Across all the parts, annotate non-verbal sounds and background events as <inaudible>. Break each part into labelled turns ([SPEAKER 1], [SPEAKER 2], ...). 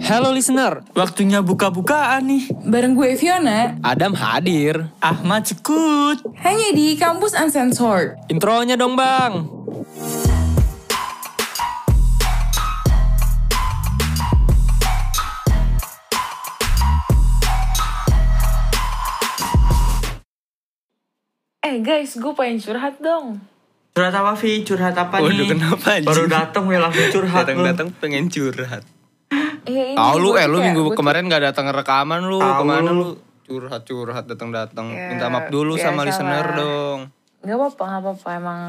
[SPEAKER 1] Hello listener,
[SPEAKER 2] Waktunya buka-bukaan nih.
[SPEAKER 3] Bareng gue Fiona,
[SPEAKER 1] Adam hadir.
[SPEAKER 2] Ahmad Sekut.
[SPEAKER 3] hanya di Kampus Uncensored.
[SPEAKER 1] Intronya dong bang.
[SPEAKER 3] Eh guys, gue pengen curhat dong.
[SPEAKER 2] Curhat apa, Vi? Curhat apa
[SPEAKER 1] Waduh,
[SPEAKER 2] nih?
[SPEAKER 1] kenapa, anjing?
[SPEAKER 2] Baru dateng ya langsung curhat.
[SPEAKER 1] Datang-datang pengen curhat.
[SPEAKER 3] Iya ini.
[SPEAKER 1] Tahu lu
[SPEAKER 3] gue
[SPEAKER 1] eh lu minggu
[SPEAKER 3] gue
[SPEAKER 1] kemarin gak datang rekaman lu.
[SPEAKER 2] Tahu
[SPEAKER 1] Ke
[SPEAKER 2] mana
[SPEAKER 1] lu. Curhat-curhat datang-datang.
[SPEAKER 3] Ya,
[SPEAKER 1] Minta maaf dulu sama
[SPEAKER 3] biasalah.
[SPEAKER 1] listener dong.
[SPEAKER 3] Gak apa-apa, gak apa-apa. Emang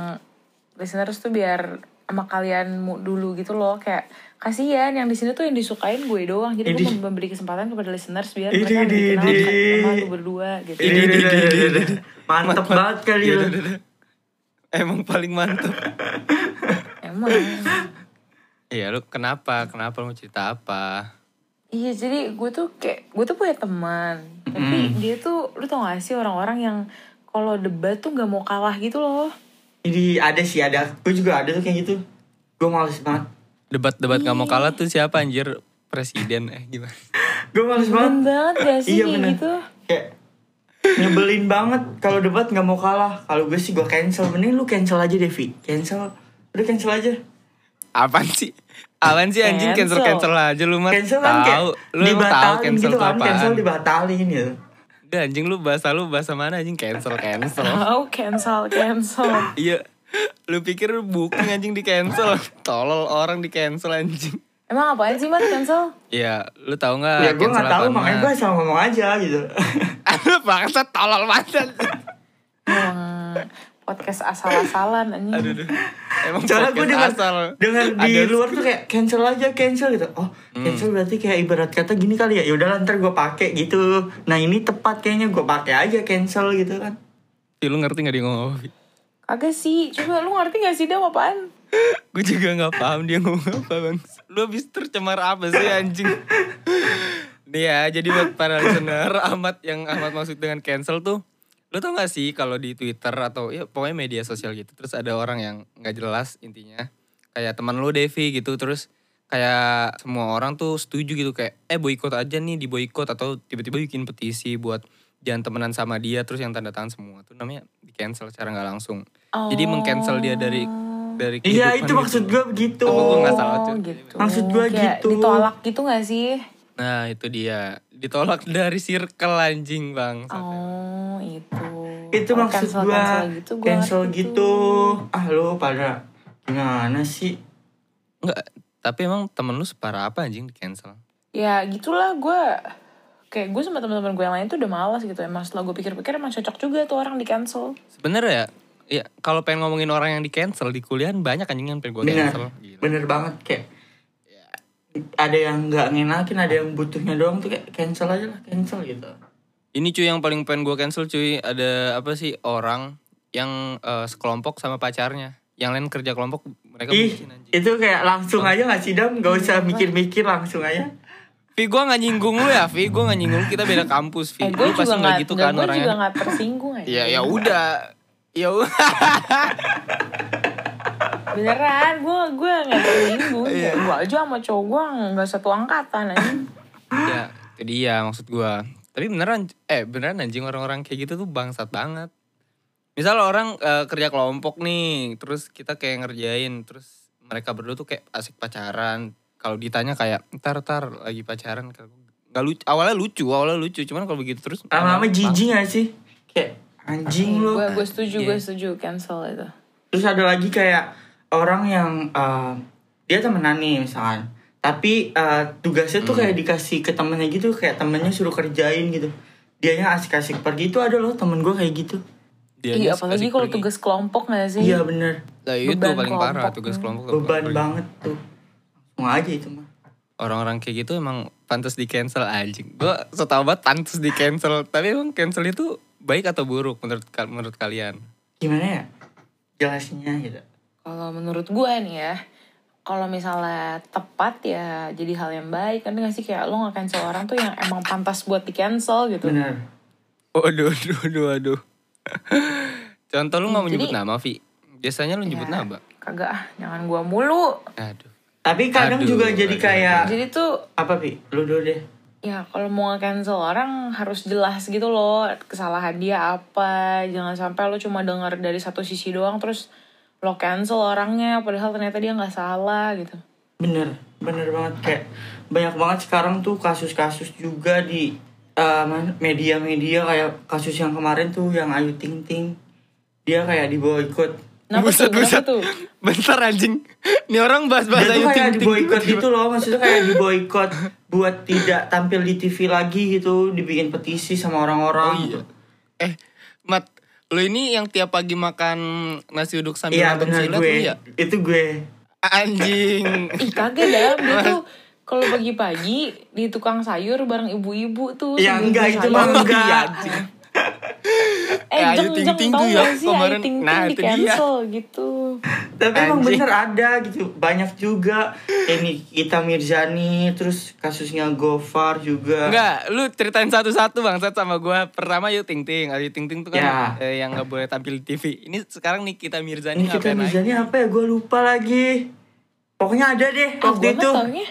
[SPEAKER 3] listeners tuh biar sama kalian dulu gitu loh. Kayak kasihan yang di sini tuh yang disukain gue doang. Jadi gue
[SPEAKER 2] Idih.
[SPEAKER 3] mau memberi kesempatan kepada listeners biar
[SPEAKER 2] Idih,
[SPEAKER 3] mereka lebih kenal sama lu berdua gitu.
[SPEAKER 2] Ini, ini, ini, ini, ini. Mantep banget kali
[SPEAKER 1] Iya,
[SPEAKER 2] lu.
[SPEAKER 1] Emang paling mantep.
[SPEAKER 3] Emang.
[SPEAKER 1] Iya lu kenapa? Kenapa lu mau cerita apa?
[SPEAKER 3] Iya jadi gue tuh kayak gue tuh punya teman tapi dia tuh lu tau gak sih orang-orang yang kalau debat tuh nggak mau kalah gitu loh
[SPEAKER 2] Ini ada sih, ada. Gue juga ada tuh kayak gitu. Gue males banget.
[SPEAKER 1] Debat-debat gak mau kalah tuh siapa anjir? Presiden eh gimana? <laughs>
[SPEAKER 2] Gue males banget.
[SPEAKER 3] Banget gak sih
[SPEAKER 2] Iya
[SPEAKER 3] kayak gitu
[SPEAKER 2] Kayak nyebelin banget kalau debat nggak mau kalah. Kalau gue sih gue cancel. Mending lu cancel aja Devi. Cancel. Udah cancel aja.
[SPEAKER 1] Apaan sih? Apaan sih anjing
[SPEAKER 3] Cancel.
[SPEAKER 1] cancel-cancel aja lu mah
[SPEAKER 2] Cancel kan
[SPEAKER 1] tahu. Lu tahu
[SPEAKER 2] dibatalin
[SPEAKER 1] cancel
[SPEAKER 2] gitu kan. Cancel dibatalin gitu.
[SPEAKER 1] Udah anjing lu bahasa lu bahasa mana anjing cancel cancel.
[SPEAKER 3] Oh cancel cancel
[SPEAKER 1] iya. Lu pikir lu booking anjing di cancel. Tolol orang di cancel anjing.
[SPEAKER 3] Emang apaan sih man cancel?
[SPEAKER 1] Iya, lu tahu nggak?
[SPEAKER 2] ya gue
[SPEAKER 1] cancel
[SPEAKER 2] nggak tahu makanya gue asal ngomong aja gitu. <laughs>
[SPEAKER 1] Bangsa tolol banget.
[SPEAKER 3] Podcast asal-asalan anjing
[SPEAKER 1] Aduh, aduh. Emang
[SPEAKER 2] Soalnya gue dengar
[SPEAKER 1] asal.
[SPEAKER 2] dengar di
[SPEAKER 1] Ada-
[SPEAKER 2] luar tuh kayak cancel aja cancel gitu. Oh cancel berarti kayak ibarat kata gini kali ya. Yaudah ntar gue pakai gitu. Nah ini tepat kayaknya gue pakai aja cancel gitu kan.
[SPEAKER 1] Ih, lu ngerti gak dia ngomong apa?
[SPEAKER 3] Kagak sih coba lu ngerti gak sih dia apaan? <laughs>
[SPEAKER 1] Gue juga gak paham dia ngomong apa bang Lu habis tercemar apa sih anjing <laughs> Nih ya jadi buat para listener Ahmad yang Ahmad maksud dengan cancel tuh Lu tau gak sih kalau di Twitter atau ya pokoknya media sosial gitu Terus ada orang yang gak jelas intinya Kayak teman lu Devi gitu Terus kayak semua orang tuh setuju gitu Kayak eh boykot aja nih di boykot Atau tiba-tiba bikin petisi buat jangan temenan sama dia Terus yang tanda tangan semua Tuh namanya di cancel secara gak langsung Jadi meng-cancel dia dari dari
[SPEAKER 2] Iya itu
[SPEAKER 1] gitu.
[SPEAKER 2] maksud gue begitu.
[SPEAKER 1] Apa gua nggak salah,
[SPEAKER 3] Oh
[SPEAKER 1] Cuk?
[SPEAKER 3] gitu
[SPEAKER 2] Maksud gua
[SPEAKER 3] Kayak
[SPEAKER 2] gitu.
[SPEAKER 3] ditolak gitu gak sih?
[SPEAKER 1] Nah itu dia. Ditolak <laughs> dari circle anjing bang.
[SPEAKER 3] Oh itu.
[SPEAKER 2] Itu
[SPEAKER 3] Kalau
[SPEAKER 2] maksud
[SPEAKER 3] cancel-
[SPEAKER 2] gue
[SPEAKER 3] cancel gitu, gua
[SPEAKER 2] cancel gitu.
[SPEAKER 3] tuh.
[SPEAKER 2] Ah lu pada gimana sih?
[SPEAKER 1] Enggak Tapi emang temen lu separah apa anjing di cancel?
[SPEAKER 3] Ya gitulah gue Kayak gue sama teman-teman gue yang lain tuh udah malas gitu. Emang setelah gue pikir-pikir emang cocok juga tuh orang di cancel.
[SPEAKER 1] Sebenernya ya Ya kalau pengen ngomongin orang yang di cancel Di kuliahan banyak anjing yang pengen gue
[SPEAKER 2] Bener,
[SPEAKER 1] cancel. Gila.
[SPEAKER 2] bener banget kayak ada yang nggak ngenakin, ada yang butuhnya doang tuh kayak cancel aja lah, cancel gitu.
[SPEAKER 1] Ini cuy yang paling pengen gue cancel cuy Ada apa sih orang Yang eh, sekelompok sama pacarnya. Yang lain kerja kelompok Mereka
[SPEAKER 2] Ih,
[SPEAKER 1] bucin anjing.
[SPEAKER 2] itu kayak langsung aja gak sih Dam? Gak usah mikir-mikir langsung aja.
[SPEAKER 1] Vi gue gak nyinggung lu ya Vi. Gue gak nyinggung lu, kita beda kampus Vi.
[SPEAKER 3] Eh gue juga
[SPEAKER 1] gak
[SPEAKER 3] gak,
[SPEAKER 1] gitu
[SPEAKER 3] nggak-
[SPEAKER 1] kan
[SPEAKER 3] gue
[SPEAKER 1] orangnya.
[SPEAKER 3] juga gak tersinggung aja
[SPEAKER 1] Ya ya udah. Ya udah <laughs>
[SPEAKER 3] Beneran, gue gue gak tersinggung
[SPEAKER 1] Iya.
[SPEAKER 3] Gue aja sama cowok gue gak satu angkatan aja
[SPEAKER 1] ya itu dia maksud gua tapi beneran eh beneran anjing orang-orang kayak gitu tuh bangsat banget misal orang eh, kerja kelompok nih terus kita kayak ngerjain terus mereka berdua tuh kayak asik pacaran kalau ditanya kayak ntar ntar lagi pacaran nggak lucu awalnya lucu awalnya lucu cuman kalau begitu terus
[SPEAKER 2] Lama-lama
[SPEAKER 1] lama-
[SPEAKER 2] jijik gak sih? Kayak anjing lu.
[SPEAKER 3] Gue gue setuju, gue
[SPEAKER 1] Iya.
[SPEAKER 3] setuju cancel itu
[SPEAKER 2] Terus ada lagi kayak orang yang eh, dia temenan nih misalkan. Tapi eh, tugasnya tuh kayak dikasih ke temennya gitu, kayak temennya suruh kerjain gitu. Dianya asik-asik pergi itu ada loh temen gue kayak gitu.
[SPEAKER 1] Dianya
[SPEAKER 3] Iya apalagi kalau tugas kelompok gak sih?
[SPEAKER 2] Iya bener,
[SPEAKER 1] Lah, itu
[SPEAKER 3] beban
[SPEAKER 1] paling parah
[SPEAKER 3] kelompok.
[SPEAKER 1] tugas kelompok
[SPEAKER 2] beban
[SPEAKER 1] paling-
[SPEAKER 2] banget tuh. Langsung aja itu mah.
[SPEAKER 1] orang-orang kayak gitu emang pantas di cancel anjing. Gua setahu banget pantas di cancel. Tapi emang cancel itu baik atau buruk menurut menurut kalian?
[SPEAKER 2] Gimana ya? Jelasnya gitu.
[SPEAKER 3] Kalau menurut gue nih ya kalau misalnya tepat ya jadi hal yang baik kan gak sih kayak lo gak cancel orang tuh yang emang pantas buat di cancel gitu
[SPEAKER 2] Bener.
[SPEAKER 1] Waduh, waduh, waduh, waduh. <laughs> Contoh lu gak mau
[SPEAKER 3] Jadi-
[SPEAKER 1] nyebut nama, Vi. Biasanya lu nyebut
[SPEAKER 3] Ya.
[SPEAKER 1] nama.
[SPEAKER 3] kagak ah jangan gua mulu
[SPEAKER 1] Aduh.
[SPEAKER 2] Tapi kadang
[SPEAKER 1] Aduh,
[SPEAKER 2] juga jadi
[SPEAKER 1] aduh,
[SPEAKER 2] kayak
[SPEAKER 3] Jadi tuh
[SPEAKER 2] apa pi? Lu dulu deh.
[SPEAKER 3] ya kalau mau cancel orang harus jelas gitu loh kesalahan dia apa. Jangan sampai lo cuma dengar dari satu sisi doang terus lo cancel orangnya padahal ternyata dia nggak salah gitu.
[SPEAKER 2] Bener, bener banget kayak banyak banget sekarang tuh kasus-kasus juga di eh, media-media kayak kasus yang kemarin tuh yang Ayu Ting Ting dia kayak diboykot.
[SPEAKER 3] Kenapa
[SPEAKER 1] buset, buset.
[SPEAKER 3] tuh?
[SPEAKER 1] Bentar anjing. Ini orang bahas-bahas
[SPEAKER 2] Dia tuh
[SPEAKER 1] Ayu Ting Ting.
[SPEAKER 2] diboykot gitu loh, maksudnya kayak diboykot buat tidak tampil di TV lagi gitu, dibikin petisi sama orang-orang.
[SPEAKER 1] Oh iya. Eh, Mat, lu ini yang tiap pagi makan nasi uduk sambil
[SPEAKER 2] Iya
[SPEAKER 1] nonton
[SPEAKER 2] benar
[SPEAKER 1] silat
[SPEAKER 2] gue.
[SPEAKER 1] ya?
[SPEAKER 2] Itu gue.
[SPEAKER 1] Anjing. <laughs>
[SPEAKER 3] Ih kagak dah, dia tuh kalau pagi-pagi di tukang sayur bareng ibu-ibu tuh.
[SPEAKER 2] Ya, enggak, itu mah enggak.
[SPEAKER 3] Eh,
[SPEAKER 1] Eh, Ayu
[SPEAKER 3] jeng
[SPEAKER 1] Ting
[SPEAKER 3] jeng
[SPEAKER 1] Ting
[SPEAKER 3] tau
[SPEAKER 1] tuh ya,
[SPEAKER 3] sih
[SPEAKER 1] kemarin.
[SPEAKER 3] Ting Ting
[SPEAKER 1] Nah,
[SPEAKER 3] di
[SPEAKER 1] itu dia.
[SPEAKER 3] cancel gitu.
[SPEAKER 2] Tapi emang
[SPEAKER 1] Anjing.
[SPEAKER 2] bener ada gitu. Banyak juga. Kayak Nikita Mirzani, terus kasusnya Gofar juga.
[SPEAKER 1] Enggak, lu ceritain satu-satu bang, sama gua. Pertama Ayu Ting Ting. Ayu Ting Ting tuh kan
[SPEAKER 2] Ya.
[SPEAKER 1] eh, yang gak boleh tampil di TV. Ini sekarang Nikita Mirzani
[SPEAKER 2] Nikita? Mirzani apa ya? Gue lupa lagi. Pokoknya ada deh
[SPEAKER 3] Ah,
[SPEAKER 2] waktu
[SPEAKER 3] gue
[SPEAKER 2] itu.
[SPEAKER 3] taunya,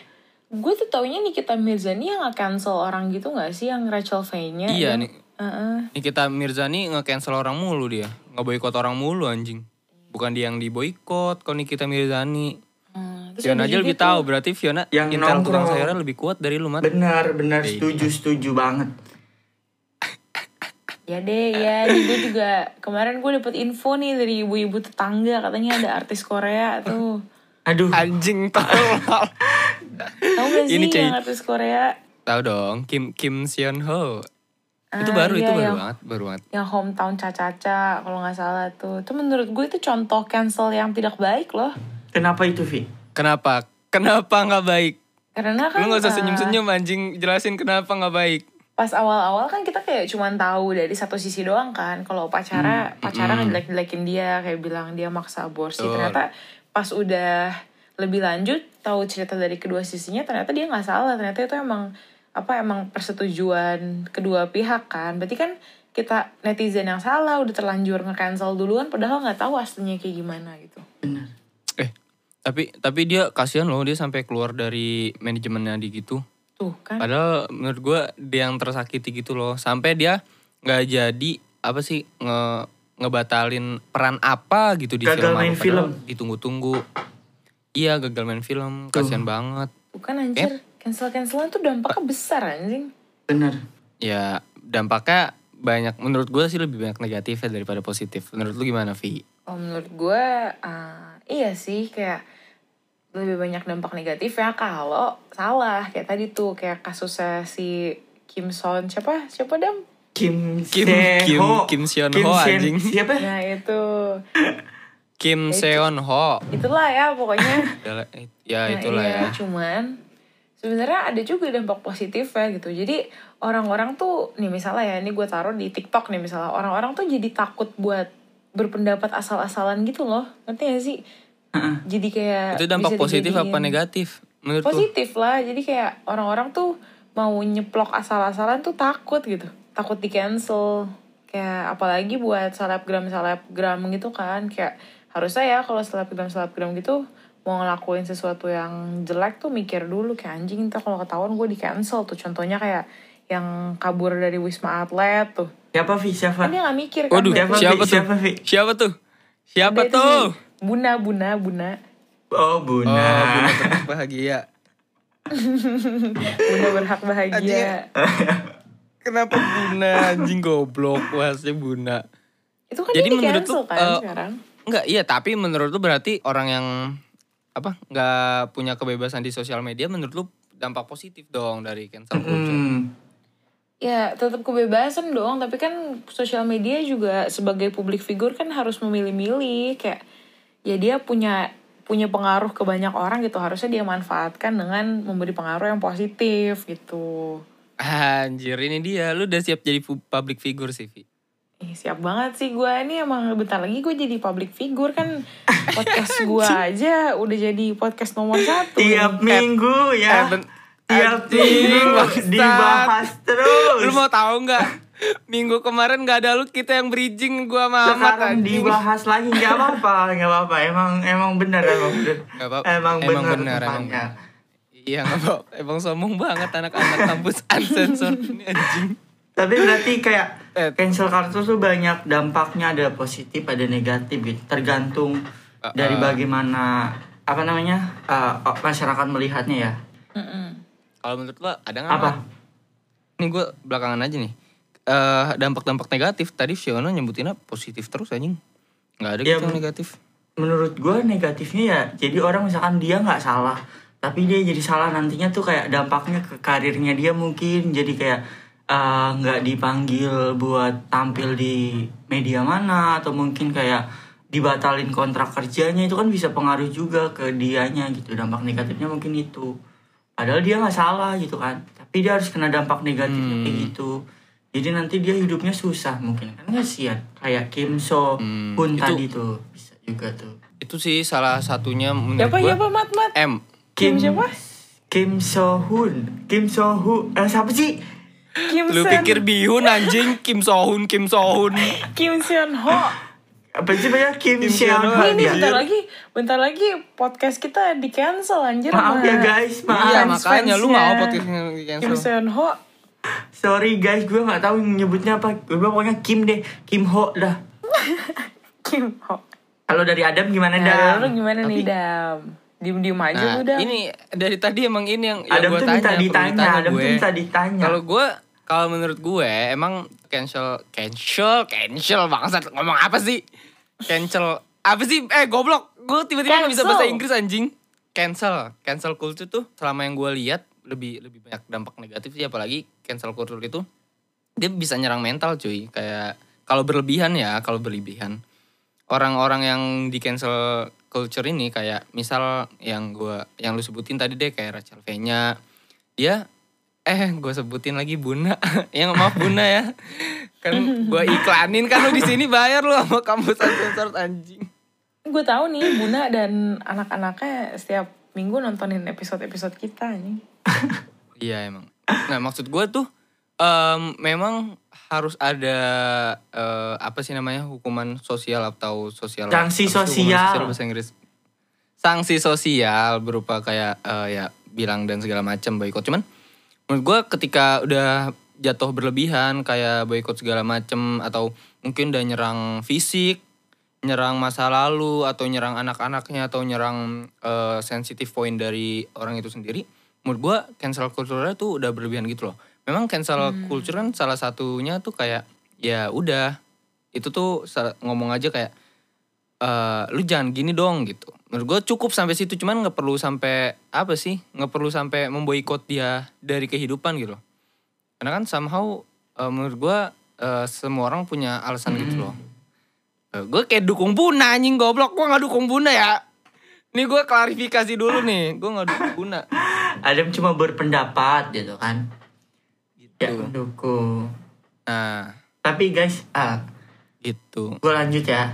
[SPEAKER 3] gue tuh taunya Nikita Mirzani yang nge-cancel orang gitu gak sih? Yang Rachel V-nya.
[SPEAKER 1] Iya
[SPEAKER 3] yang-
[SPEAKER 1] nih.
[SPEAKER 3] Heeh.
[SPEAKER 1] Nikita Mirzani nge-cancel orang mulu dia. Nge-boykot orang mulu anjing. Bukan dia yang diboykot kalau Nikita Mirzani.
[SPEAKER 3] Hmm, terus
[SPEAKER 1] Fiona aja lebih
[SPEAKER 3] gitu-
[SPEAKER 1] tahu, berarti Fiona
[SPEAKER 2] Yang
[SPEAKER 1] intel tukang sayurnya lebih kuat dari lu, Mat.
[SPEAKER 2] Benar, benar.
[SPEAKER 1] Iya.
[SPEAKER 2] Setuju, setuju banget. <laughs>
[SPEAKER 3] Ya deh, ya. Nih gue juga kemarin gue dapet info nih dari ibu-ibu tetangga katanya ada artis Korea tuh.
[SPEAKER 2] Aduh.
[SPEAKER 1] Anjing tolol.
[SPEAKER 3] Tahu gak sih
[SPEAKER 1] Ini,
[SPEAKER 3] yang artis Korea?
[SPEAKER 1] Tahu dong, Kim Kim Seon Ho. Itu
[SPEAKER 3] Ah,
[SPEAKER 1] baru,
[SPEAKER 3] iya,
[SPEAKER 1] itu baru
[SPEAKER 3] yang-
[SPEAKER 1] banget, baru banget.
[SPEAKER 3] Yang hometown Caca-Caca kalau nggak salah tuh. Itu menurut gue itu contoh cancel yang tidak baik loh.
[SPEAKER 2] Kenapa itu, Vi?
[SPEAKER 1] Kenapa? Kenapa nggak baik?
[SPEAKER 3] Karena kan
[SPEAKER 1] Lu gak usah
[SPEAKER 3] eh,
[SPEAKER 1] senyum-senyum anjing, jelasin kenapa nggak baik.
[SPEAKER 3] pas awal-awal kan kita kayak cuman tahu dari satu sisi doang kan kalau pacara pacara ngejelek-jelekin dia kayak bilang dia maksa aborsi
[SPEAKER 1] Betul.
[SPEAKER 3] ternyata pas udah lebih lanjut tahu cerita dari kedua sisinya ternyata dia nggak salah ternyata itu emang apa emang persetujuan kedua pihak kan berarti kan kita netizen yang salah udah terlanjur nge-cancel duluan padahal nggak tahu aslinya kayak gimana gitu
[SPEAKER 2] Benar.
[SPEAKER 1] Eh, tapi tapi dia kasihan loh dia sampai keluar dari manajemennya di gitu.
[SPEAKER 3] tuh kan
[SPEAKER 1] Padahal menurut gua dia yang tersakiti gitu loh. Sampai dia nggak jadi apa sih nge ngebatalin peran apa gitu di
[SPEAKER 2] Gagal
[SPEAKER 1] film
[SPEAKER 2] main
[SPEAKER 1] Padahal
[SPEAKER 2] film.
[SPEAKER 1] Ditunggu-tunggu. Iya gagal main film, kasihan banget.
[SPEAKER 3] bukan anjir cancel cancelan tuh dampaknya besar anjing
[SPEAKER 2] Benar.
[SPEAKER 1] Ya dampaknya banyak menurut gua sih lebih banyak negatifnya daripada positif. Menurut lu gimana Vi?
[SPEAKER 3] Oh, menurut gue ah, iya sih kayak lebih banyak dampak negatif ya kalau salah kayak tadi tuh kayak kasusnya si Kim Son siapa siapa dam
[SPEAKER 2] Kim
[SPEAKER 1] Kim-. Kim- Kim Seon
[SPEAKER 2] Kim
[SPEAKER 1] Ho, anjing.
[SPEAKER 2] Siapa?
[SPEAKER 3] nah itu
[SPEAKER 1] Kim Seon Ho.
[SPEAKER 3] itulah ya pokoknya <laughs>
[SPEAKER 1] Ya
[SPEAKER 3] Nah,
[SPEAKER 1] itulah
[SPEAKER 3] iya,
[SPEAKER 1] ya.
[SPEAKER 3] cuman sebenarnya ada juga dampak positif ya gitu. Jadi orang-orang tuh nih misalnya ya ini gue taruh di TikTok nih misalnya orang-orang tuh jadi takut buat berpendapat asal-asalan gitu loh. Ngerti gak sih? Jadi kayak
[SPEAKER 1] Itu dampak positif apa negatif? Menurut lu?
[SPEAKER 3] positif lah. Jadi kayak orang-orang tuh mau nyeplok asal-asalan tuh takut gitu. Takut di cancel. Kayak apalagi buat selebgram selebgram gitu kan. Kayak harusnya ya kalau selebgram selebgram gitu mau ngelakuin sesuatu yang jelek tuh mikir dulu kayak anjing ntar kalau ketahuan gue di cancel tuh contohnya kayak yang kabur dari wisma atlet tuh
[SPEAKER 2] Siapa, Vi? Siapa?
[SPEAKER 3] kan dia nggak mikir kan
[SPEAKER 1] Waduh,
[SPEAKER 3] berarti.
[SPEAKER 1] siapa,
[SPEAKER 2] Vi?
[SPEAKER 1] tuh?
[SPEAKER 2] Siapa?
[SPEAKER 1] Siapa tuh? Siapa
[SPEAKER 3] Ada itu
[SPEAKER 1] tuh?
[SPEAKER 3] Buna Buna Buna
[SPEAKER 2] Oh,
[SPEAKER 1] Oh,
[SPEAKER 2] Buna. <laughs>
[SPEAKER 1] Bunda tetap bahagia. <laughs>
[SPEAKER 3] Buna berhak bahagia
[SPEAKER 1] Kenapa Bunda anjing goblok wasnya Bunda?
[SPEAKER 3] itu kan
[SPEAKER 1] Jadi menurut
[SPEAKER 3] cancel
[SPEAKER 1] lu,
[SPEAKER 3] kan
[SPEAKER 1] eh,
[SPEAKER 3] sekarang
[SPEAKER 1] Enggak, iya tapi menurut lu berarti orang yang apa nggak punya kebebasan di sosial media menurut lu dampak positif dong dari cancel culture.
[SPEAKER 2] Hmm.
[SPEAKER 3] Ya tetap kebebasan dong, tapi kan sosial media juga sebagai publik figur kan harus memilih-milih kayak ya dia punya punya pengaruh ke banyak orang gitu harusnya dia manfaatkan dengan memberi pengaruh yang positif gitu.
[SPEAKER 1] Anjir ini dia, lu udah siap jadi pu- public figure sih, Vi.
[SPEAKER 3] Ih, siap banget sih gue ini emang bentar lagi gue jadi public figure kan podcast <laughs> gue aja udah jadi podcast nomor satu.
[SPEAKER 2] Tiap
[SPEAKER 3] nih.
[SPEAKER 2] minggu ya.
[SPEAKER 1] Eh,
[SPEAKER 2] Tiap
[SPEAKER 1] Anjing,
[SPEAKER 2] minggu dibahas terus.
[SPEAKER 1] Lu mau tahu nggak? Minggu kemarin gak ada lu kita yang bridging gua sama
[SPEAKER 2] Sekarang dibahas lagi nggak apa-apa, nggak apa-apa. Emang emang benar emang benar.
[SPEAKER 1] Nggak.
[SPEAKER 2] Emang,
[SPEAKER 1] Emang
[SPEAKER 2] benar.
[SPEAKER 1] benar, emang
[SPEAKER 2] tempatnya.
[SPEAKER 1] Iya gak apa Emang sombong banget anak-anak kampus unsensor ini anjing.
[SPEAKER 2] Tapi berarti kayak
[SPEAKER 1] Eh.
[SPEAKER 2] cancel culture tuh banyak dampaknya ada positif ada negatif gitu. Tergantung
[SPEAKER 1] Uh,
[SPEAKER 2] dari
[SPEAKER 1] uh.
[SPEAKER 2] bagaimana apa namanya uh, masyarakat melihatnya ya.
[SPEAKER 1] Kalau menurut lo ada nggak?
[SPEAKER 2] Apa?
[SPEAKER 1] Nih gue belakangan aja nih. Eh dampak-dampak negatif tadi Fiona nyebutinnya positif terus anjing. Nggak ada
[SPEAKER 2] Ya,
[SPEAKER 1] gitu negatif.
[SPEAKER 2] Menurut gue negatifnya ya jadi orang misalkan dia nggak salah tapi dia jadi salah nantinya tuh kayak dampaknya ke karirnya dia mungkin jadi kayak uh, nggak dipanggil buat tampil di media mana atau mungkin kayak dibatalin kontrak kerjanya itu kan bisa pengaruh juga ke dianya gitu. Dampak negatifnya mungkin itu. Padahal dia nggak salah gitu kan. Tapi dia harus kena dampak negatifnya kayak gitu. Jadi nanti dia hidupnya susah mungkin. Kan kasihan kayak Kim So
[SPEAKER 1] Hmm,
[SPEAKER 2] Hun
[SPEAKER 1] itu-
[SPEAKER 2] tadi tuh. Bisa juga tuh.
[SPEAKER 1] Itu sih salah satunya menurut
[SPEAKER 3] Siapa?
[SPEAKER 1] gue.
[SPEAKER 3] siapa mat mat?
[SPEAKER 1] M.
[SPEAKER 3] Kim siapa?
[SPEAKER 2] Kim So Hun Kim So Hun eh siapa sih
[SPEAKER 3] Kim
[SPEAKER 1] Lu
[SPEAKER 3] Sen-
[SPEAKER 1] pikir bihun anjing Kim Sohun Kim Sohun.
[SPEAKER 3] Kim Seon Ho.
[SPEAKER 2] apa sih banyak Kim,
[SPEAKER 1] Kim
[SPEAKER 2] Seon
[SPEAKER 1] Ho,
[SPEAKER 3] Ini nih
[SPEAKER 2] ya?
[SPEAKER 3] bentar lagi, bentar lagi podcast kita di cancel anjir.
[SPEAKER 2] maaf ya guys maaf
[SPEAKER 1] Iya makanya lu mau podcastnya di
[SPEAKER 3] Kim
[SPEAKER 1] cancel.
[SPEAKER 3] Seon Ho.
[SPEAKER 2] sorry guys gue nggak tahu nyebutnya apa gue pokoknya Kim deh Kim Ho dah <laughs>
[SPEAKER 3] Kim Ho.
[SPEAKER 2] kalau dari Adam gimana
[SPEAKER 3] Nah,
[SPEAKER 2] Dam
[SPEAKER 3] lu gimana nih
[SPEAKER 2] Tapi
[SPEAKER 3] Dam? Diem-diem aja
[SPEAKER 1] Nah,
[SPEAKER 3] lu Dam.
[SPEAKER 1] ini dari tadi emang ini yang yang
[SPEAKER 2] Adam
[SPEAKER 1] gue tanya.
[SPEAKER 2] minta ditanya Adam
[SPEAKER 1] gue.
[SPEAKER 2] tuh minta ditanya
[SPEAKER 1] Kalau gue, kalau menurut gue emang cancel, cancel, cancel bangsat ngomong apa sih? Cancel apa sih? Eh goblok, gue tiba-tiba nggak bisa bahasa Inggris anjing. Cancel, cancel culture tuh selama yang gue lihat lebih lebih banyak dampak negatif sih apalagi cancel culture itu dia bisa nyerang mental cuy kayak kalau berlebihan ya kalau berlebihan orang-orang yang di cancel culture ini kayak misal yang gua yang lu sebutin tadi deh kayak Rachel V-nya dia eh gue sebutin lagi Buna. <laughs> Yang maaf Buna ya. Kan gua iklanin kan lu di sini bayar lu sama kampus sensor anjing.
[SPEAKER 3] Gue tahu nih Buna dan anak-anaknya setiap minggu nontonin episode-episode kita nih.
[SPEAKER 1] iya emang. Nah maksud gua tuh em, memang harus ada eh, apa sih namanya hukuman sosial atau sosial
[SPEAKER 2] Sanksi
[SPEAKER 1] hukuman
[SPEAKER 2] sosial.
[SPEAKER 1] bahasa Inggris sanksi sosial berupa kayak eh, ya bilang dan segala macam boykot cuman menurut gue ketika udah jatuh berlebihan kayak boykot segala macam atau mungkin udah nyerang fisik nyerang masa lalu atau nyerang anak-anaknya atau nyerang eh, sensitive point dari orang itu sendiri menurut gue cancel culture tuh udah berlebihan gitu loh memang cancel culture kan salah satunya tuh kayak ya udah itu tuh ngomong aja kayak eh lu jangan gini dong gitu. Menurut gue cukup sampai situ cuman nggak perlu sampai apa sih nggak perlu sampai memboikot dia dari kehidupan gitu loh. Karena kan somehow eh, menurut gue eh, semua orang punya alasan gitu loh. gue kayak dukung Buna anjing goblok gue nggak dukung Buna ya. Nih gue klarifikasi dulu nih gue nggak Buna.
[SPEAKER 2] Adam cuma berpendapat gitu kan ya
[SPEAKER 1] Gitu.
[SPEAKER 2] mendukung
[SPEAKER 1] Nah
[SPEAKER 2] tapi guys ah
[SPEAKER 1] gitu.
[SPEAKER 2] gue lanjut ya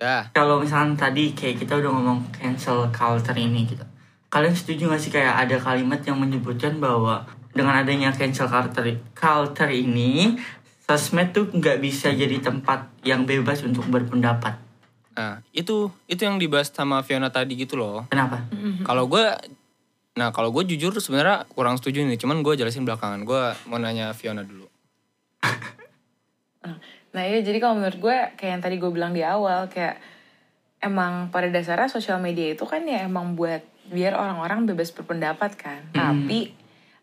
[SPEAKER 1] Dah.
[SPEAKER 2] kalau misalnya tadi kayak kita udah ngomong cancel culture ini gitu kalian setuju gak sih kayak ada kalimat yang menyebutkan bahwa dengan adanya cancel culture culture ini sosmed tuh nggak bisa jadi tempat yang bebas untuk berpendapat
[SPEAKER 1] Nah itu itu yang dibahas sama Fiona tadi gitu loh.
[SPEAKER 2] kenapa
[SPEAKER 1] Kalau gue, nah kalau gue jujur sebenarnya kurang setuju nih. Cuman gue jelasin belakangan. Gue mau nanya Fiona dulu.
[SPEAKER 3] Nah iya jadi kalau menurut gue kayak yang tadi gue bilang di awal kayak emang pada dasarnya sosial media itu kan ya emang buat biar orang-orang bebas berpendapat kan. Tapi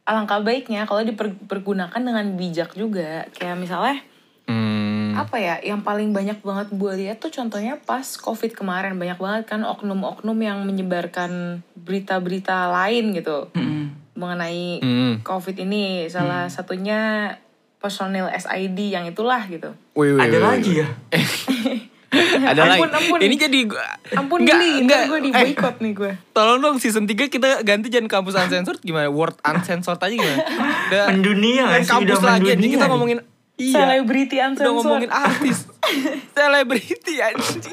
[SPEAKER 3] alangkah baiknya kalau dipergunakan dengan bijak juga. Kayak misalnya
[SPEAKER 1] Hmm.
[SPEAKER 3] Apa ya yang paling banyak banget gue lihat tuh contohnya pas covid kemarin banyak banget kan oknum-oknum yang menyebarkan berita-berita lain gitu
[SPEAKER 2] Mm-mm.
[SPEAKER 3] mengenai
[SPEAKER 1] Hmm.
[SPEAKER 3] covid ini salah satunya personil SID yang itulah gitu
[SPEAKER 1] Wih, wih,
[SPEAKER 2] ada
[SPEAKER 1] wih,
[SPEAKER 2] lagi
[SPEAKER 1] wih.
[SPEAKER 2] ya <laughs>
[SPEAKER 1] Ada
[SPEAKER 3] Ampun,
[SPEAKER 1] lagi.
[SPEAKER 3] ampun.
[SPEAKER 1] Ini jadi gua-
[SPEAKER 3] ampun
[SPEAKER 1] Enggak,
[SPEAKER 3] geli
[SPEAKER 1] enggak.
[SPEAKER 3] gue di
[SPEAKER 1] Eh,
[SPEAKER 3] boykot nih gue
[SPEAKER 1] tolong dong season 3 kita ganti jangan kampus uncensored gimana? Word uncensored aja gimana? <laughs> Udah,
[SPEAKER 2] mendunia
[SPEAKER 1] dan kampus
[SPEAKER 2] udah
[SPEAKER 1] lagi
[SPEAKER 2] mendunia
[SPEAKER 1] kita ngomongin Iya.
[SPEAKER 3] selebriti
[SPEAKER 1] Udah
[SPEAKER 3] uncensored
[SPEAKER 1] ngomongin artis. <laughs> Selebriti anjing.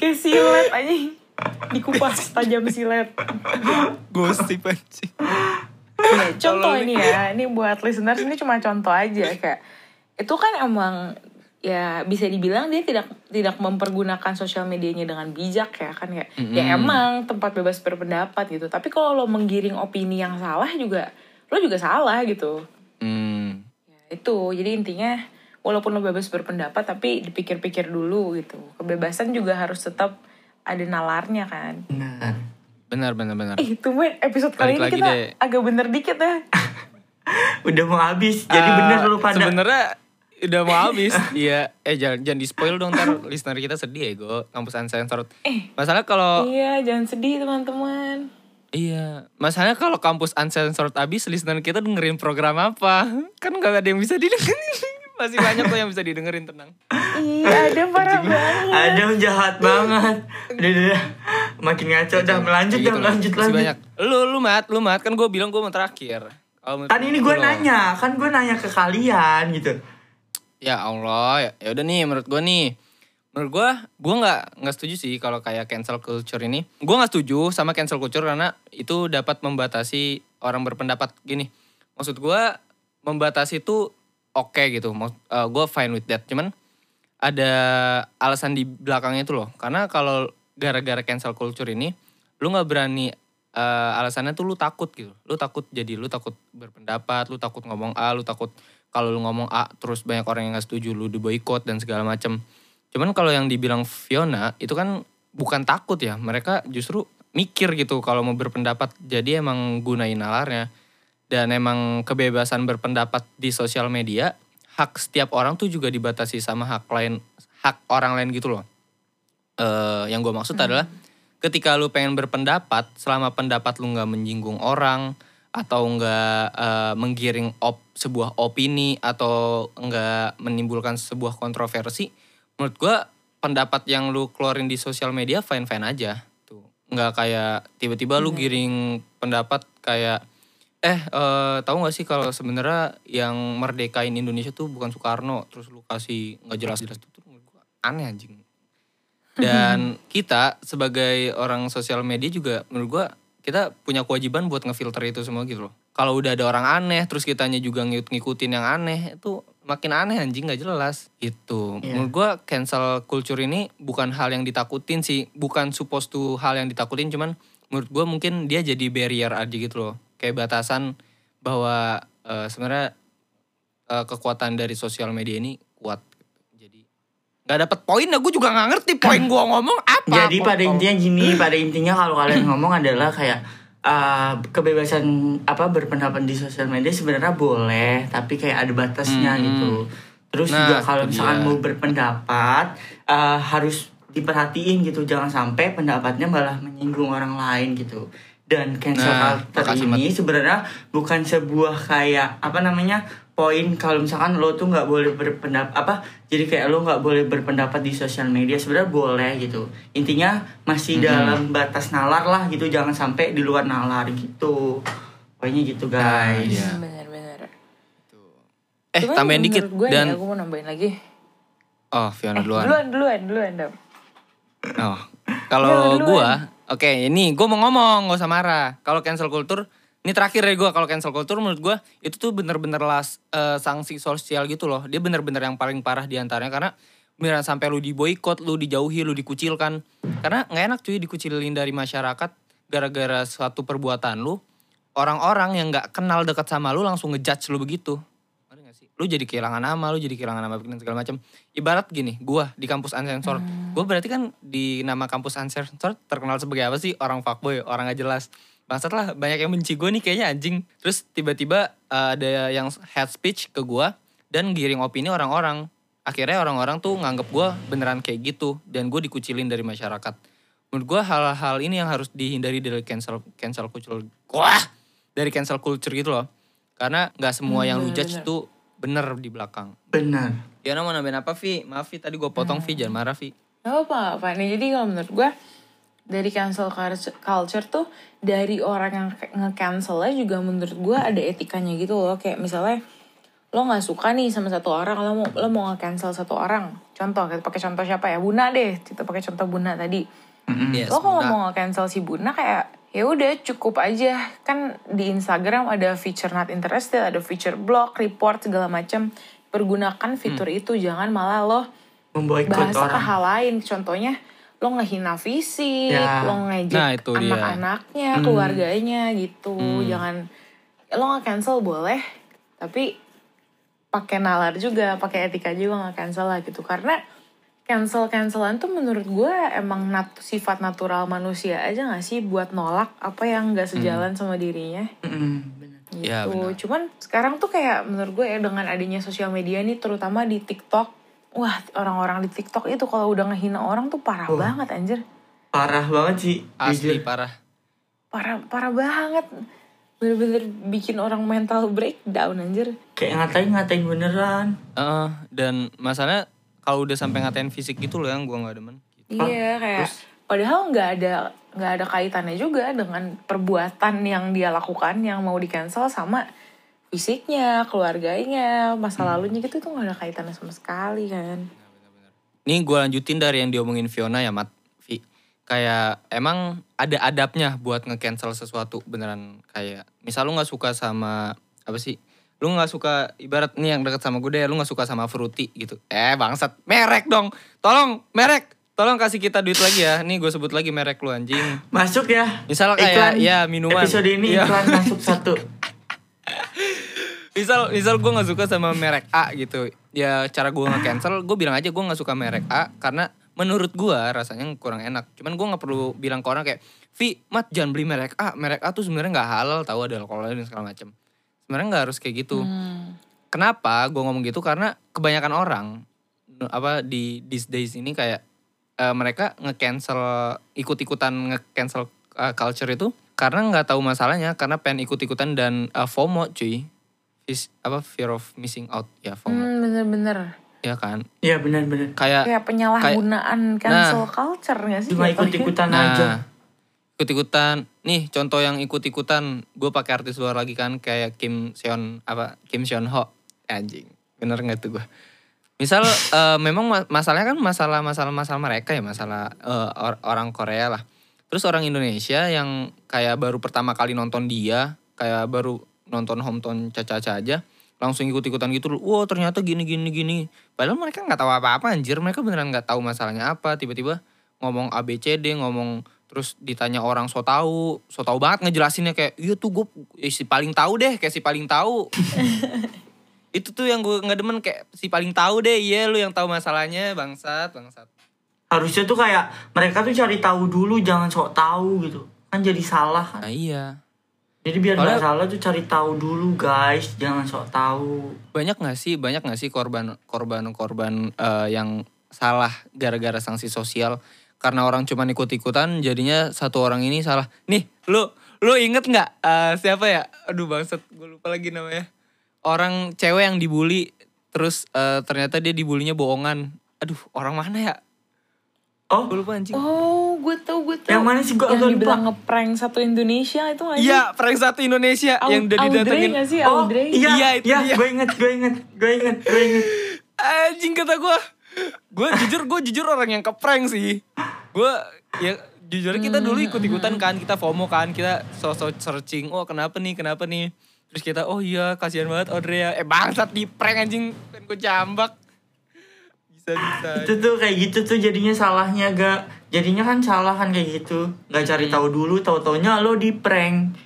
[SPEAKER 3] kayak silet anjing dikupas tajam silet
[SPEAKER 1] Gosip anjing.
[SPEAKER 3] Nih, contoh ini ya, ini buat listeners ini cuma contoh aja kayak itu kan emang ya bisa dibilang dia tidak tidak mempergunakan sosial medianya dengan bijak ya kan ya ya emang tempat bebas berpendapat gitu tapi kalau lo menggiring opini yang salah juga lo juga salah gitu
[SPEAKER 1] Hmm.
[SPEAKER 3] Itu jadi intinya walaupun lo bebas berpendapat tapi dipikir-pikir dulu gitu kebebasan juga harus tetap ada nalarnya kan
[SPEAKER 2] Benar.
[SPEAKER 1] Benar benar benar.
[SPEAKER 3] eh itu men episode kali
[SPEAKER 1] Balik
[SPEAKER 3] ini kita
[SPEAKER 1] deh.
[SPEAKER 3] agak bener dikit ya <laughs>
[SPEAKER 2] Udah mau habis. Jadi
[SPEAKER 1] Ah,
[SPEAKER 2] bener lu pada.
[SPEAKER 1] Sebenarnya udah mau habis. Iya, eh jangan jangan di spoil dong ntar listener kita sedih ya gue kampus uncensored.
[SPEAKER 3] Eh.
[SPEAKER 1] Masalah kalau
[SPEAKER 3] iya jangan sedih teman-teman
[SPEAKER 1] iya, masalahnya kalau kampus uncensored habis listener kita dengerin program apa? Kan gak ada yang bisa didengerin. <laughs> Masih banyak kok yang bisa didengerin tenang.
[SPEAKER 3] iya ada parah banget
[SPEAKER 2] Ada yang jahat banget. Udah, udah, udah. Makin ngaco. Dah melanjut,
[SPEAKER 1] Kayak
[SPEAKER 2] dah
[SPEAKER 1] gitu lah.
[SPEAKER 2] melanjut lanjut.
[SPEAKER 1] banyak. Lu lu mat, lu mat kan gue bilang gue mau terakhir. Menurut
[SPEAKER 2] Kan ini gue nanya, kan gue nanya ke kalian gitu.
[SPEAKER 1] Ya Allah, ya, ya udah nih menurut gue nih. Menurut gue, gue nggak nggak setuju sih kalau kayak cancel culture ini. Gue nggak setuju sama cancel culture karena itu dapat membatasi orang berpendapat gini. Maksud gue membatasi itu oke gitu. gue fine with that. Cuman ada alasan di belakangnya itu loh. Karena kalau gara-gara cancel culture ini, lu nggak berani eh, alasannya tuh lu takut gitu. Lu takut jadi lu takut berpendapat, lu takut ngomong A, lu takut kalau lu ngomong A terus banyak orang yang nggak setuju lu diboykot dan segala macam. Cuman kalau yang dibilang Fiona itu kan bukan takut ya, mereka justru mikir gitu kalau mau berpendapat. Jadi emang gunain nalarnya dan emang kebebasan berpendapat di sosial media hak setiap orang tuh juga dibatasi sama hak lain hak orang lain gitu loh. Eh yang gue maksud adalah ketika lu pengen berpendapat selama pendapat lu nggak menyinggung orang atau nggak eh, menggiring op sebuah opini atau nggak menimbulkan sebuah kontroversi menurut gue pendapat yang lu keluarin di sosial media fine fine aja. Tuh nggak kayak tiba-tiba lu giring pendapat kayak eh eh, tahu nggak sih kalau sebenarnya yang merdekain Indonesia tuh bukan Soekarno terus lu kasih nggak jelas-jelas itu tuh menurut gua aneh anjing. <laughs> Dan kita sebagai orang sosial media juga menurut gua kita punya kewajiban buat ngefilter itu semua gitu loh. Kalau udah ada orang aneh terus kitanya juga ngikut ngikutin yang aneh itu makin aneh anjing nggak jelas. Gitu
[SPEAKER 2] Iya.
[SPEAKER 1] menurut gua cancel culture ini bukan hal yang ditakutin sih. Bukan supposed to hal yang ditakutin cuman menurut gua mungkin dia jadi barrier aja gitu loh. Kayak batasan bahwa eh, sebenarnya eh, kekuatan dari sosial media ini kuat. Jadi nggak dapet poin. Ya gue juga nggak ngerti poin gua ngomong apa.
[SPEAKER 2] Jadi pada intinya gini, pada intinya kalau kalian <clears throat> ngomong adalah kayak uh, kebebasan apa berpendapat di sosial media sebenarnya boleh, tapi kayak ada batasnya
[SPEAKER 1] Hmm.
[SPEAKER 2] gitu. Terus
[SPEAKER 1] Nah,
[SPEAKER 2] juga kalau misalkan mau berpendapat uh, harus diperhatiin gitu, jangan sampai pendapatnya malah menyinggung orang lain gitu. Dan cancel
[SPEAKER 1] Nah,
[SPEAKER 2] culture ini sebenarnya bukan sebuah kayak apa namanya poin kalau misalkan lo tuh nggak boleh berpendapat apa jadi kayak lo nggak boleh berpendapat di sosial media sebenarnya boleh gitu intinya masih
[SPEAKER 1] Mhm.
[SPEAKER 2] dalam batas nalar lah gitu jangan sampai di luar nalar gitu pokoknya gitu guys
[SPEAKER 1] iya.
[SPEAKER 3] bener-bener
[SPEAKER 1] eh
[SPEAKER 3] Cuman
[SPEAKER 1] tambahin dikit
[SPEAKER 3] gue
[SPEAKER 1] dan
[SPEAKER 3] ya, gue mau nambahin lagi
[SPEAKER 1] oh Fiona
[SPEAKER 3] eh,
[SPEAKER 1] duluan
[SPEAKER 3] duluan duluan duluan.
[SPEAKER 1] Oh, kalau gua, oke ini gua mau ngomong, gak usah marah. Kalau cancel culture, ini terakhir ya gua kalau cancel culture menurut gua itu tuh bener-bener las eh, sanksi sosial gitu loh. Dia bener-bener yang paling parah di antaranya karena beneran sampai lu diboykot, lu dijauhi, lu dikucilkan. Karena nggak enak cuy dikucilin dari masyarakat gara-gara suatu perbuatan lu. Orang-orang yang nggak kenal dekat sama lu langsung ngejudge lu begitu. Lu jadi kehilangan nama, lu jadi kehilangan nama dan segala macam. Ibarat gini, gua di kampus uncensored, gua berarti kan di nama kampus uncensored terkenal sebagai apa sih? Orang fuckboy, orang gak jelas. Bangsat lah, banyak yang benci gue nih kayaknya anjing. Terus tiba-tiba uh, ada yang head speech ke gua dan giring opini orang-orang. Akhirnya orang-orang tuh nganggep gua beneran kayak gitu dan gue dikucilin dari masyarakat. Menurut gua hal-hal ini yang harus dihindari dari cancel cancel culture. Wah, dari cancel culture gitu loh. Karena nggak semua yang lu judge
[SPEAKER 3] bener.
[SPEAKER 1] tuh bener di belakang.
[SPEAKER 2] benar
[SPEAKER 1] Ya mau nambahin apa Vi? Maaf Vi tadi gue potong Vi jangan marah Vi.
[SPEAKER 3] Gak apa apa nih. Jadi kalau menurut gue dari cancel culture, tuh dari orang yang nge-cancelnya juga menurut gue ada etikanya gitu loh. Kayak misalnya lo nggak suka nih sama satu orang, lo mau lo mau nge-cancel satu orang. Contoh, kita pakai contoh siapa ya? Buna deh. Kita pakai contoh Buna tadi.
[SPEAKER 1] Yes,
[SPEAKER 3] lo kalau mau nge-cancel si Buna kayak ya udah cukup aja kan di Instagram ada feature not interested, ada feature block, report segala macam. pergunakan fitur itu jangan malah lo
[SPEAKER 2] Memboikot
[SPEAKER 3] bahas ke
[SPEAKER 2] orang.
[SPEAKER 3] hal lain contohnya lo ngehina fisik
[SPEAKER 2] Ya.
[SPEAKER 3] lo ngejek
[SPEAKER 1] Nah, itu dia.
[SPEAKER 3] anak-anaknya
[SPEAKER 2] Hmm.
[SPEAKER 3] keluarganya gitu
[SPEAKER 1] Hmm.
[SPEAKER 3] jangan ya lo nggak cancel boleh tapi pakai nalar juga pakai etika juga nggak cancel lah gitu karena cancel cancelan tuh menurut gue emang nat sifat natural manusia aja nggak sih buat nolak apa yang nggak sejalan sama dirinya
[SPEAKER 2] Mm-mm, bener.
[SPEAKER 3] gitu.
[SPEAKER 1] Ya, benar.
[SPEAKER 3] Cuman sekarang tuh kayak menurut gue ya dengan adanya sosial media nih terutama di TikTok, wah orang-orang di TikTok itu kalau udah ngehina orang tuh parah
[SPEAKER 2] Oh.
[SPEAKER 3] banget anjir.
[SPEAKER 2] Parah banget sih.
[SPEAKER 1] Asli
[SPEAKER 2] jujur.
[SPEAKER 1] parah.
[SPEAKER 3] Parah parah banget. Bener-bener bikin orang mental breakdown anjir.
[SPEAKER 2] Kayak ngatain ngatain beneran.
[SPEAKER 1] Heeh, dan masalahnya kalau udah sampai ngatain fisik gitu loh yang gue nggak demen.
[SPEAKER 3] Iya kayak padahal nggak ada nggak ada kaitannya juga dengan perbuatan yang dia lakukan yang mau di cancel sama fisiknya, keluarganya, masa lalunya gitu tuh nggak ada kaitannya sama sekali kan.
[SPEAKER 1] Nih gue lanjutin dari yang diomongin Fiona ya Mat. Vi. Kayak emang ada adabnya buat nge-cancel sesuatu beneran kayak misal lu nggak suka sama apa sih? Lu nggak suka ibarat nih yang deket sama gue deh, lu nggak suka sama fruity gitu. Eh bangsat, merek dong. Tolong merek, tolong kasih kita duit lagi ya. Nih gue sebut lagi merek lu anjing.
[SPEAKER 2] Masuk ya.
[SPEAKER 1] Misal kayak, ya, minuman.
[SPEAKER 2] Episode ini
[SPEAKER 1] Iya.
[SPEAKER 2] iklan masuk satu. <laughs>
[SPEAKER 1] misal misal gue nggak suka sama merek A gitu. Ya cara gue nggak cancel gue bilang aja gue nggak suka merek A karena menurut gue rasanya kurang enak. Cuman gue nggak perlu bilang ke orang kayak Vi mat jangan beli merek A. Merek A tuh sebenarnya nggak halal tahu ada alkoholnya dan segala macam sebenarnya nggak harus kayak gitu.
[SPEAKER 3] Hmm.
[SPEAKER 1] kenapa gue ngomong gitu? Karena kebanyakan orang apa di these days ini kayak eh, mereka nge-cancel ikut-ikutan nge-cancel eh, culture itu karena nggak tahu masalahnya karena pengen ikut-ikutan dan eh, FOMO cuy Fis- apa fear of missing out. Ya FOMO
[SPEAKER 3] Hmm, bener-bener.
[SPEAKER 1] ya kan?
[SPEAKER 2] Iya benar-benar.
[SPEAKER 1] kayak
[SPEAKER 3] Kayak penyalahgunaan cancel culture gak sih?
[SPEAKER 2] Cuma ikut-ikutan
[SPEAKER 1] nah
[SPEAKER 2] aja.
[SPEAKER 1] ikut-ikutan. Nih contoh yang ikut-ikutan gue pakai artis luar lagi kan kayak Kim Seon apa Kim Seon Ho. Anjing bener nggak tuh gue misal <laughs> eh, memang ma- masalahnya kan masalah masalah masalah mereka ya masalah eh, or- orang Korea lah. Terus orang Indonesia yang kayak baru pertama kali nonton dia kayak baru nonton hometown caca-caca aja langsung ikut-ikutan gitu. Wow ternyata gini gini gini. Padahal mereka nggak tahu apa-apa anjir. Mereka beneran nggak tahu masalahnya apa. Tiba-tiba ngomong ABCD ngomong terus ditanya orang so tahu. So tahu banget ngejelasinnya kayak iya tuh gue si paling tahu deh kayak si paling tahu. <laughs> Itu tuh yang gue nggak demen kayak si paling tahu deh iya lu yang tahu masalahnya bangsat bangsat.
[SPEAKER 2] Harusnya tuh kayak mereka tuh cari tahu dulu jangan sok tahu gitu. Kan jadi salah kan.
[SPEAKER 1] nah iya
[SPEAKER 2] Jadi biar nggak
[SPEAKER 1] Soalnya-
[SPEAKER 2] salah tuh cari tahu dulu guys, jangan sok tahu.
[SPEAKER 1] banyak nggak sih banyak nggak sih korban korban korban eh, yang salah gara-gara sanksi sosial? Karena orang cuma ikut-ikutan jadinya satu orang ini salah. Nih lu lu inget nggak eh, siapa ya? Aduh bangsat gue lupa lagi namanya. Orang cewek yang dibully terus eh, ternyata dia dibulinya bohongan. Aduh orang mana ya
[SPEAKER 2] Oh,
[SPEAKER 1] gue lupa anjing
[SPEAKER 3] Oh, gue tau, gue tau.
[SPEAKER 2] Yang mana sih? Gua
[SPEAKER 3] Yang
[SPEAKER 2] agak lupa.
[SPEAKER 3] dibilang ngeprank satu Indonesia itu gak sih?
[SPEAKER 1] Iya, prank satu Indonesia
[SPEAKER 3] Au-
[SPEAKER 1] yang udah
[SPEAKER 3] Audrey
[SPEAKER 1] didatengin.
[SPEAKER 3] gak sih?
[SPEAKER 2] oh,
[SPEAKER 3] Audrey?
[SPEAKER 2] iya,
[SPEAKER 1] Iya,
[SPEAKER 2] iya,
[SPEAKER 1] itu dia.
[SPEAKER 2] gue inget, gue inget, gue inget, gue inget.
[SPEAKER 1] Anjing kata gue. Gue jujur, gue jujur orang yang keprank sih. Gue ya jujur kita dulu ikut-ikutan kan, kita FOMO kan, kita sosok searching, oh kenapa nih, kenapa nih. Terus kita, oh iya kasihan banget Audrey ya. Eh bangsat di prank anjing, kan gue jambak. Bisa-bisa.
[SPEAKER 2] Itu tuh kayak gitu tuh jadinya salahnya gak, jadinya kan salah kan kayak gitu. Gak cari
[SPEAKER 1] Hmm.
[SPEAKER 2] tahu dulu, tahu taunya lo di prank.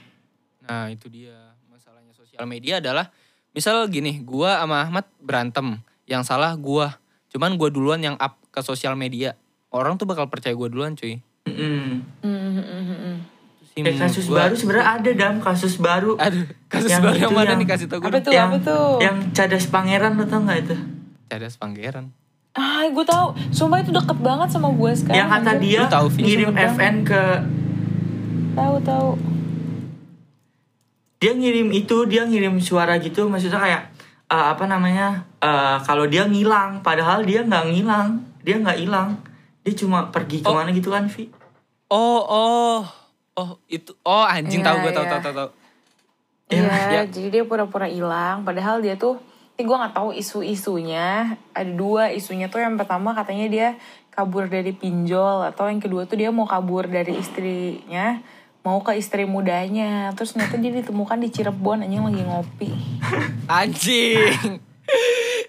[SPEAKER 1] Nah itu dia masalahnya sosial media adalah misal gini, gua sama Ahmad berantem, yang salah gua, cuman gua duluan yang up ke sosial media, orang tuh bakal percaya gua duluan cuy.
[SPEAKER 2] Mm-mm.
[SPEAKER 3] Hmm, hmm, hmm, hmm.
[SPEAKER 2] Kasus
[SPEAKER 1] gua-
[SPEAKER 2] baru sebenarnya ada dam kasus baru.
[SPEAKER 1] Aduh, kasus
[SPEAKER 2] Yang
[SPEAKER 1] baru yang mana
[SPEAKER 2] yang-
[SPEAKER 1] nih kasih tau gue
[SPEAKER 3] Apa tuh,
[SPEAKER 2] yang,
[SPEAKER 3] apa tuh?
[SPEAKER 2] Yang cadas pangeran lo tau gak itu?
[SPEAKER 1] Cadas pangeran.
[SPEAKER 3] Ah, gue tau. Sumpah itu deket banget sama gue sekarang.
[SPEAKER 2] yang kata dia
[SPEAKER 1] Lu tahu,
[SPEAKER 2] ngirim
[SPEAKER 3] Sumpah.
[SPEAKER 2] FN ke
[SPEAKER 3] Tahu, tahu.
[SPEAKER 2] dia ngirim itu dia ngirim suara gitu maksudnya kayak eh, apa namanya eh, kalau dia ngilang padahal dia nggak ngilang dia nggak hilang dia cuma pergi
[SPEAKER 1] Oh.
[SPEAKER 2] ke mana gitu kan Vi
[SPEAKER 1] Oh, oh. Oh, itu. Oh, anjing
[SPEAKER 3] Iya,
[SPEAKER 1] tahu gue tahu
[SPEAKER 3] iya.
[SPEAKER 1] tahu tahu tahu.
[SPEAKER 3] Iya,
[SPEAKER 1] Ya.
[SPEAKER 3] jadi dia pura-pura hilang. Padahal dia tuh, ini gue nggak tahu isu-isunya. Ada dua isunya tuh yang pertama katanya dia kabur dari pinjol atau yang kedua tuh dia mau kabur dari istrinya mau ke istri mudanya terus ternyata dia ditemukan di Cirebon anjing lagi ngopi <laughs>
[SPEAKER 1] Anjing.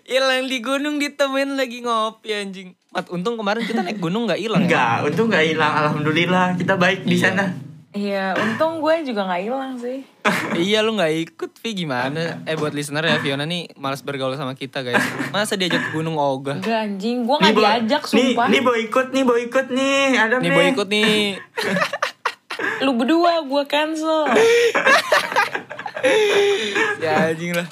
[SPEAKER 1] Hilang di gunung ditemuin lagi ngopi anjing. Mat, untung kemarin kita naik gunung nggak hilang. ya?
[SPEAKER 2] Enggak, untung nggak hilang. Alhamdulillah kita baik di
[SPEAKER 1] Iya.
[SPEAKER 2] sana.
[SPEAKER 3] Iya, untung gue juga nggak hilang sih. <laughs>
[SPEAKER 1] iya lu nggak ikut, Vi gimana? Eh buat listener ya, Fiona nih malas bergaul sama kita guys. Masa diajak ke gunung ogah?
[SPEAKER 3] Enggak anjing, gue nggak diajak
[SPEAKER 2] nih,
[SPEAKER 3] sumpah.
[SPEAKER 2] nih boy ikut nih, boy ikut nih. Adam
[SPEAKER 1] Nih
[SPEAKER 2] nih.
[SPEAKER 1] boy ikut nih. <laughs>
[SPEAKER 3] Lu berdua gue cancel. <laughs>
[SPEAKER 1] ya anjing lah.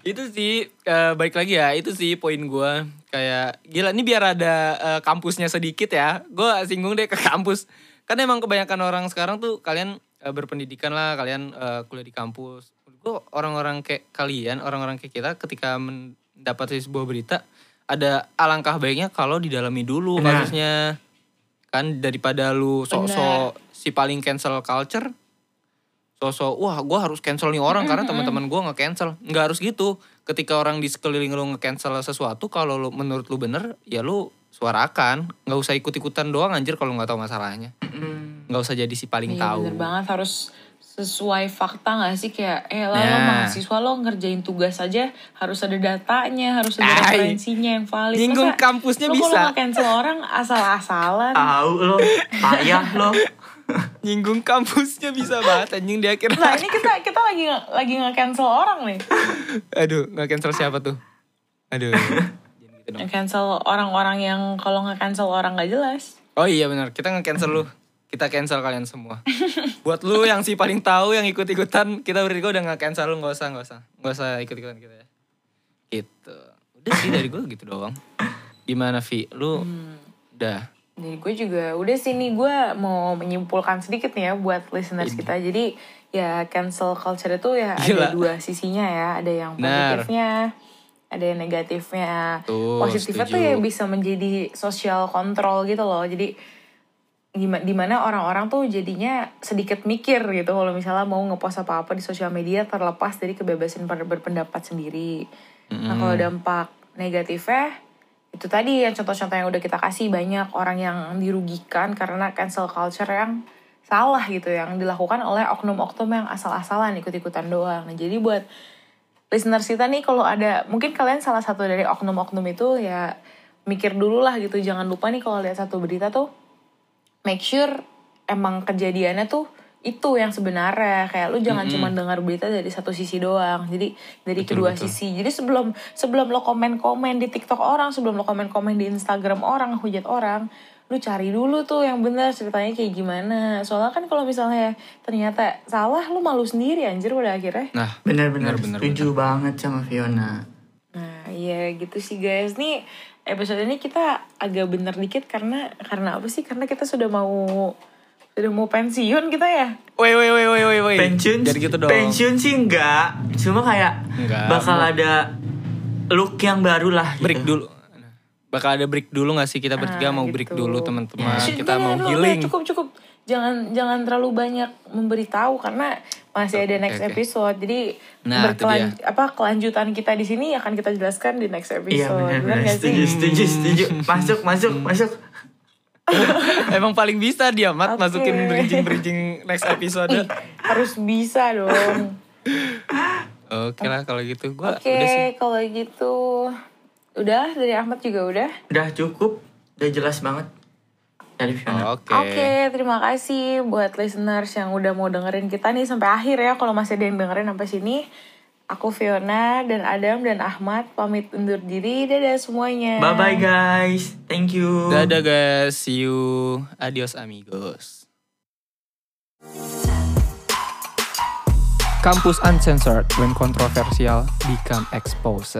[SPEAKER 1] Itu sih eh, baik lagi ya, itu sih poin gua kayak gila ini biar ada eh, kampusnya sedikit ya. Gua singgung deh ke kampus. Kan emang kebanyakan orang sekarang tuh kalian eh, berpendidikan lah, kalian eh, kuliah di kampus. Gue orang-orang kayak kalian, orang-orang kayak kita ketika mendapat sebuah berita ada alangkah baiknya kalau didalami dulu
[SPEAKER 2] Benar.
[SPEAKER 1] kasusnya. Kan daripada lu sok-sok si paling cancel culture sosok wah gue harus cancel nih orang karena teman-teman gue nggak cancel nggak harus gitu ketika orang di sekeliling lu nge-cancel sesuatu kalau lu menurut lu bener ya lu suarakan nggak usah ikut-ikutan doang anjir kalau nggak tahu masalahnya
[SPEAKER 2] Mm.
[SPEAKER 1] nggak usah jadi si paling
[SPEAKER 3] Iya
[SPEAKER 1] tahu
[SPEAKER 3] bener banget harus sesuai fakta gak sih kayak eh lah lo
[SPEAKER 1] Nah.
[SPEAKER 3] mahasiswa lo ngerjain tugas aja harus ada datanya harus ada
[SPEAKER 1] Ay.
[SPEAKER 3] referensinya yang valid
[SPEAKER 1] Nyinggung
[SPEAKER 3] Masa
[SPEAKER 1] kampusnya
[SPEAKER 3] lo
[SPEAKER 1] bisa.
[SPEAKER 3] kalau cancel orang asal-asalan
[SPEAKER 2] Tahu lo, payah lo. <laughs>
[SPEAKER 1] nyinggung kampusnya bisa banget anjing di akhir
[SPEAKER 3] nah ini kita kita lagi nge- lagi nge cancel orang nih <laughs>
[SPEAKER 1] aduh nggak cancel siapa tuh aduh <laughs> gitu dong.
[SPEAKER 3] cancel orang-orang yang kalau nge cancel orang gak jelas.
[SPEAKER 1] Oh iya benar. Kita nge-cancel lu. Kita cancel kalian semua. <laughs> Buat lu yang si paling tahu yang ikut-ikutan kita bertiga udah nggak cancel lu. Nggak usah nggak usah. Nggak usah ikut-ikutan kita ya. Gitu. Udah sih dari gue gitu doang. Gimana Vi? Lu udah
[SPEAKER 3] Jadi gue juga udah sih nih gue mau menyimpulkan sedikit nih ya buat listeners kita. Jadi ya cancel culture itu ya
[SPEAKER 1] Gila.
[SPEAKER 3] ada dua sisinya ya. Ada yang positifnya, ada yang negatifnya.
[SPEAKER 1] Tuh,
[SPEAKER 3] Positifnya tuh
[SPEAKER 1] setuju.
[SPEAKER 3] ya bisa menjadi social control gitu loh. Jadi di mana orang-orang tuh jadinya sedikit mikir gitu kalau misalnya mau ngepost apa-apa di sosial media terlepas dari kebebasan ber- berpendapat sendiri. Nah kalau dampak negatifnya itu tadi yang contoh-contoh yang udah kita kasih banyak orang yang dirugikan karena cancel culture yang salah gitu yang dilakukan oleh oknum-oknum yang asal-asalan ikut-ikutan doang. Nah jadi buat listeners kita nih kalau ada mungkin kalian salah satu dari oknum-oknum itu ya mikir dulu lah gitu. Jangan lupa nih kalau lihat satu berita tuh make sure emang kejadiannya tuh itu yang sebenarnya. Kayak lu jangan cuma dengar berita dari satu sisi doang. Jadi dari
[SPEAKER 1] Betul,
[SPEAKER 3] kedua
[SPEAKER 1] betul.
[SPEAKER 3] sisi. Jadi sebelum sebelum lo komen komen di TikTok orang sebelum lo komen komen di Instagram orang hujat orang lu cari dulu tuh yang benar ceritanya kayak gimana soalnya kan kalau misalnya ternyata salah lu malu sendiri anjir pada akhirnya
[SPEAKER 1] nah
[SPEAKER 2] Benar-benar
[SPEAKER 1] Benar, benar,
[SPEAKER 2] setuju banget sama Fiona.
[SPEAKER 3] Nah, iya gitu sih guys. Nih episode ini kita agak bener dikit karena karena apa sih? Karena kita sudah mau sudah mau pensiun kita ya.
[SPEAKER 1] woi woi woi woi woi woi
[SPEAKER 2] Pensiun,
[SPEAKER 1] jadi gitu dong
[SPEAKER 2] pensiun sih enggak. Cuma kayak
[SPEAKER 1] Enggak.
[SPEAKER 2] bakal ada look yang baru lah. Gitu.
[SPEAKER 1] break dulu bakal ada break dulu gak sih kita bertiga
[SPEAKER 3] Ah,
[SPEAKER 1] mau
[SPEAKER 3] gitu.
[SPEAKER 1] break dulu teman-teman
[SPEAKER 3] Shh,
[SPEAKER 1] kita mau healing
[SPEAKER 3] Cukup cukup. Jangan jangan terlalu banyak memberitahu karena masih ada next
[SPEAKER 1] oke.
[SPEAKER 3] episode. Jadi
[SPEAKER 1] Nah,
[SPEAKER 3] berkelan- apa kelanjutan kita di sini akan kita jelaskan di next
[SPEAKER 2] Iya
[SPEAKER 3] episode. nggak
[SPEAKER 2] setuju,
[SPEAKER 3] sih?
[SPEAKER 2] setuju, setuju. Masuk, masuk, masuk. <laughs>
[SPEAKER 1] emang paling bisa dia mat
[SPEAKER 3] Oke.
[SPEAKER 1] masukin bridging bridging next episode
[SPEAKER 3] Ih, harus bisa dong. <laughs>
[SPEAKER 1] oke lah kalau gitu gua
[SPEAKER 3] Oke,
[SPEAKER 1] udah sih
[SPEAKER 3] kalau gitu udah dari Ahmad juga udah.
[SPEAKER 2] Udah cukup, udah jelas banget dari Fiona.
[SPEAKER 1] oke
[SPEAKER 3] Oke, terima kasih buat listeners yang udah mau dengerin kita nih sampai akhir ya. Kalau masih ada yang dengerin sampai sini, aku Fiona dan Adam dan Ahmad pamit undur diri. Dadah semuanya.
[SPEAKER 2] Bye bye guys, thank you.
[SPEAKER 1] dadah guys see you adios amigos Kampus Uncensored when controversial become exposed.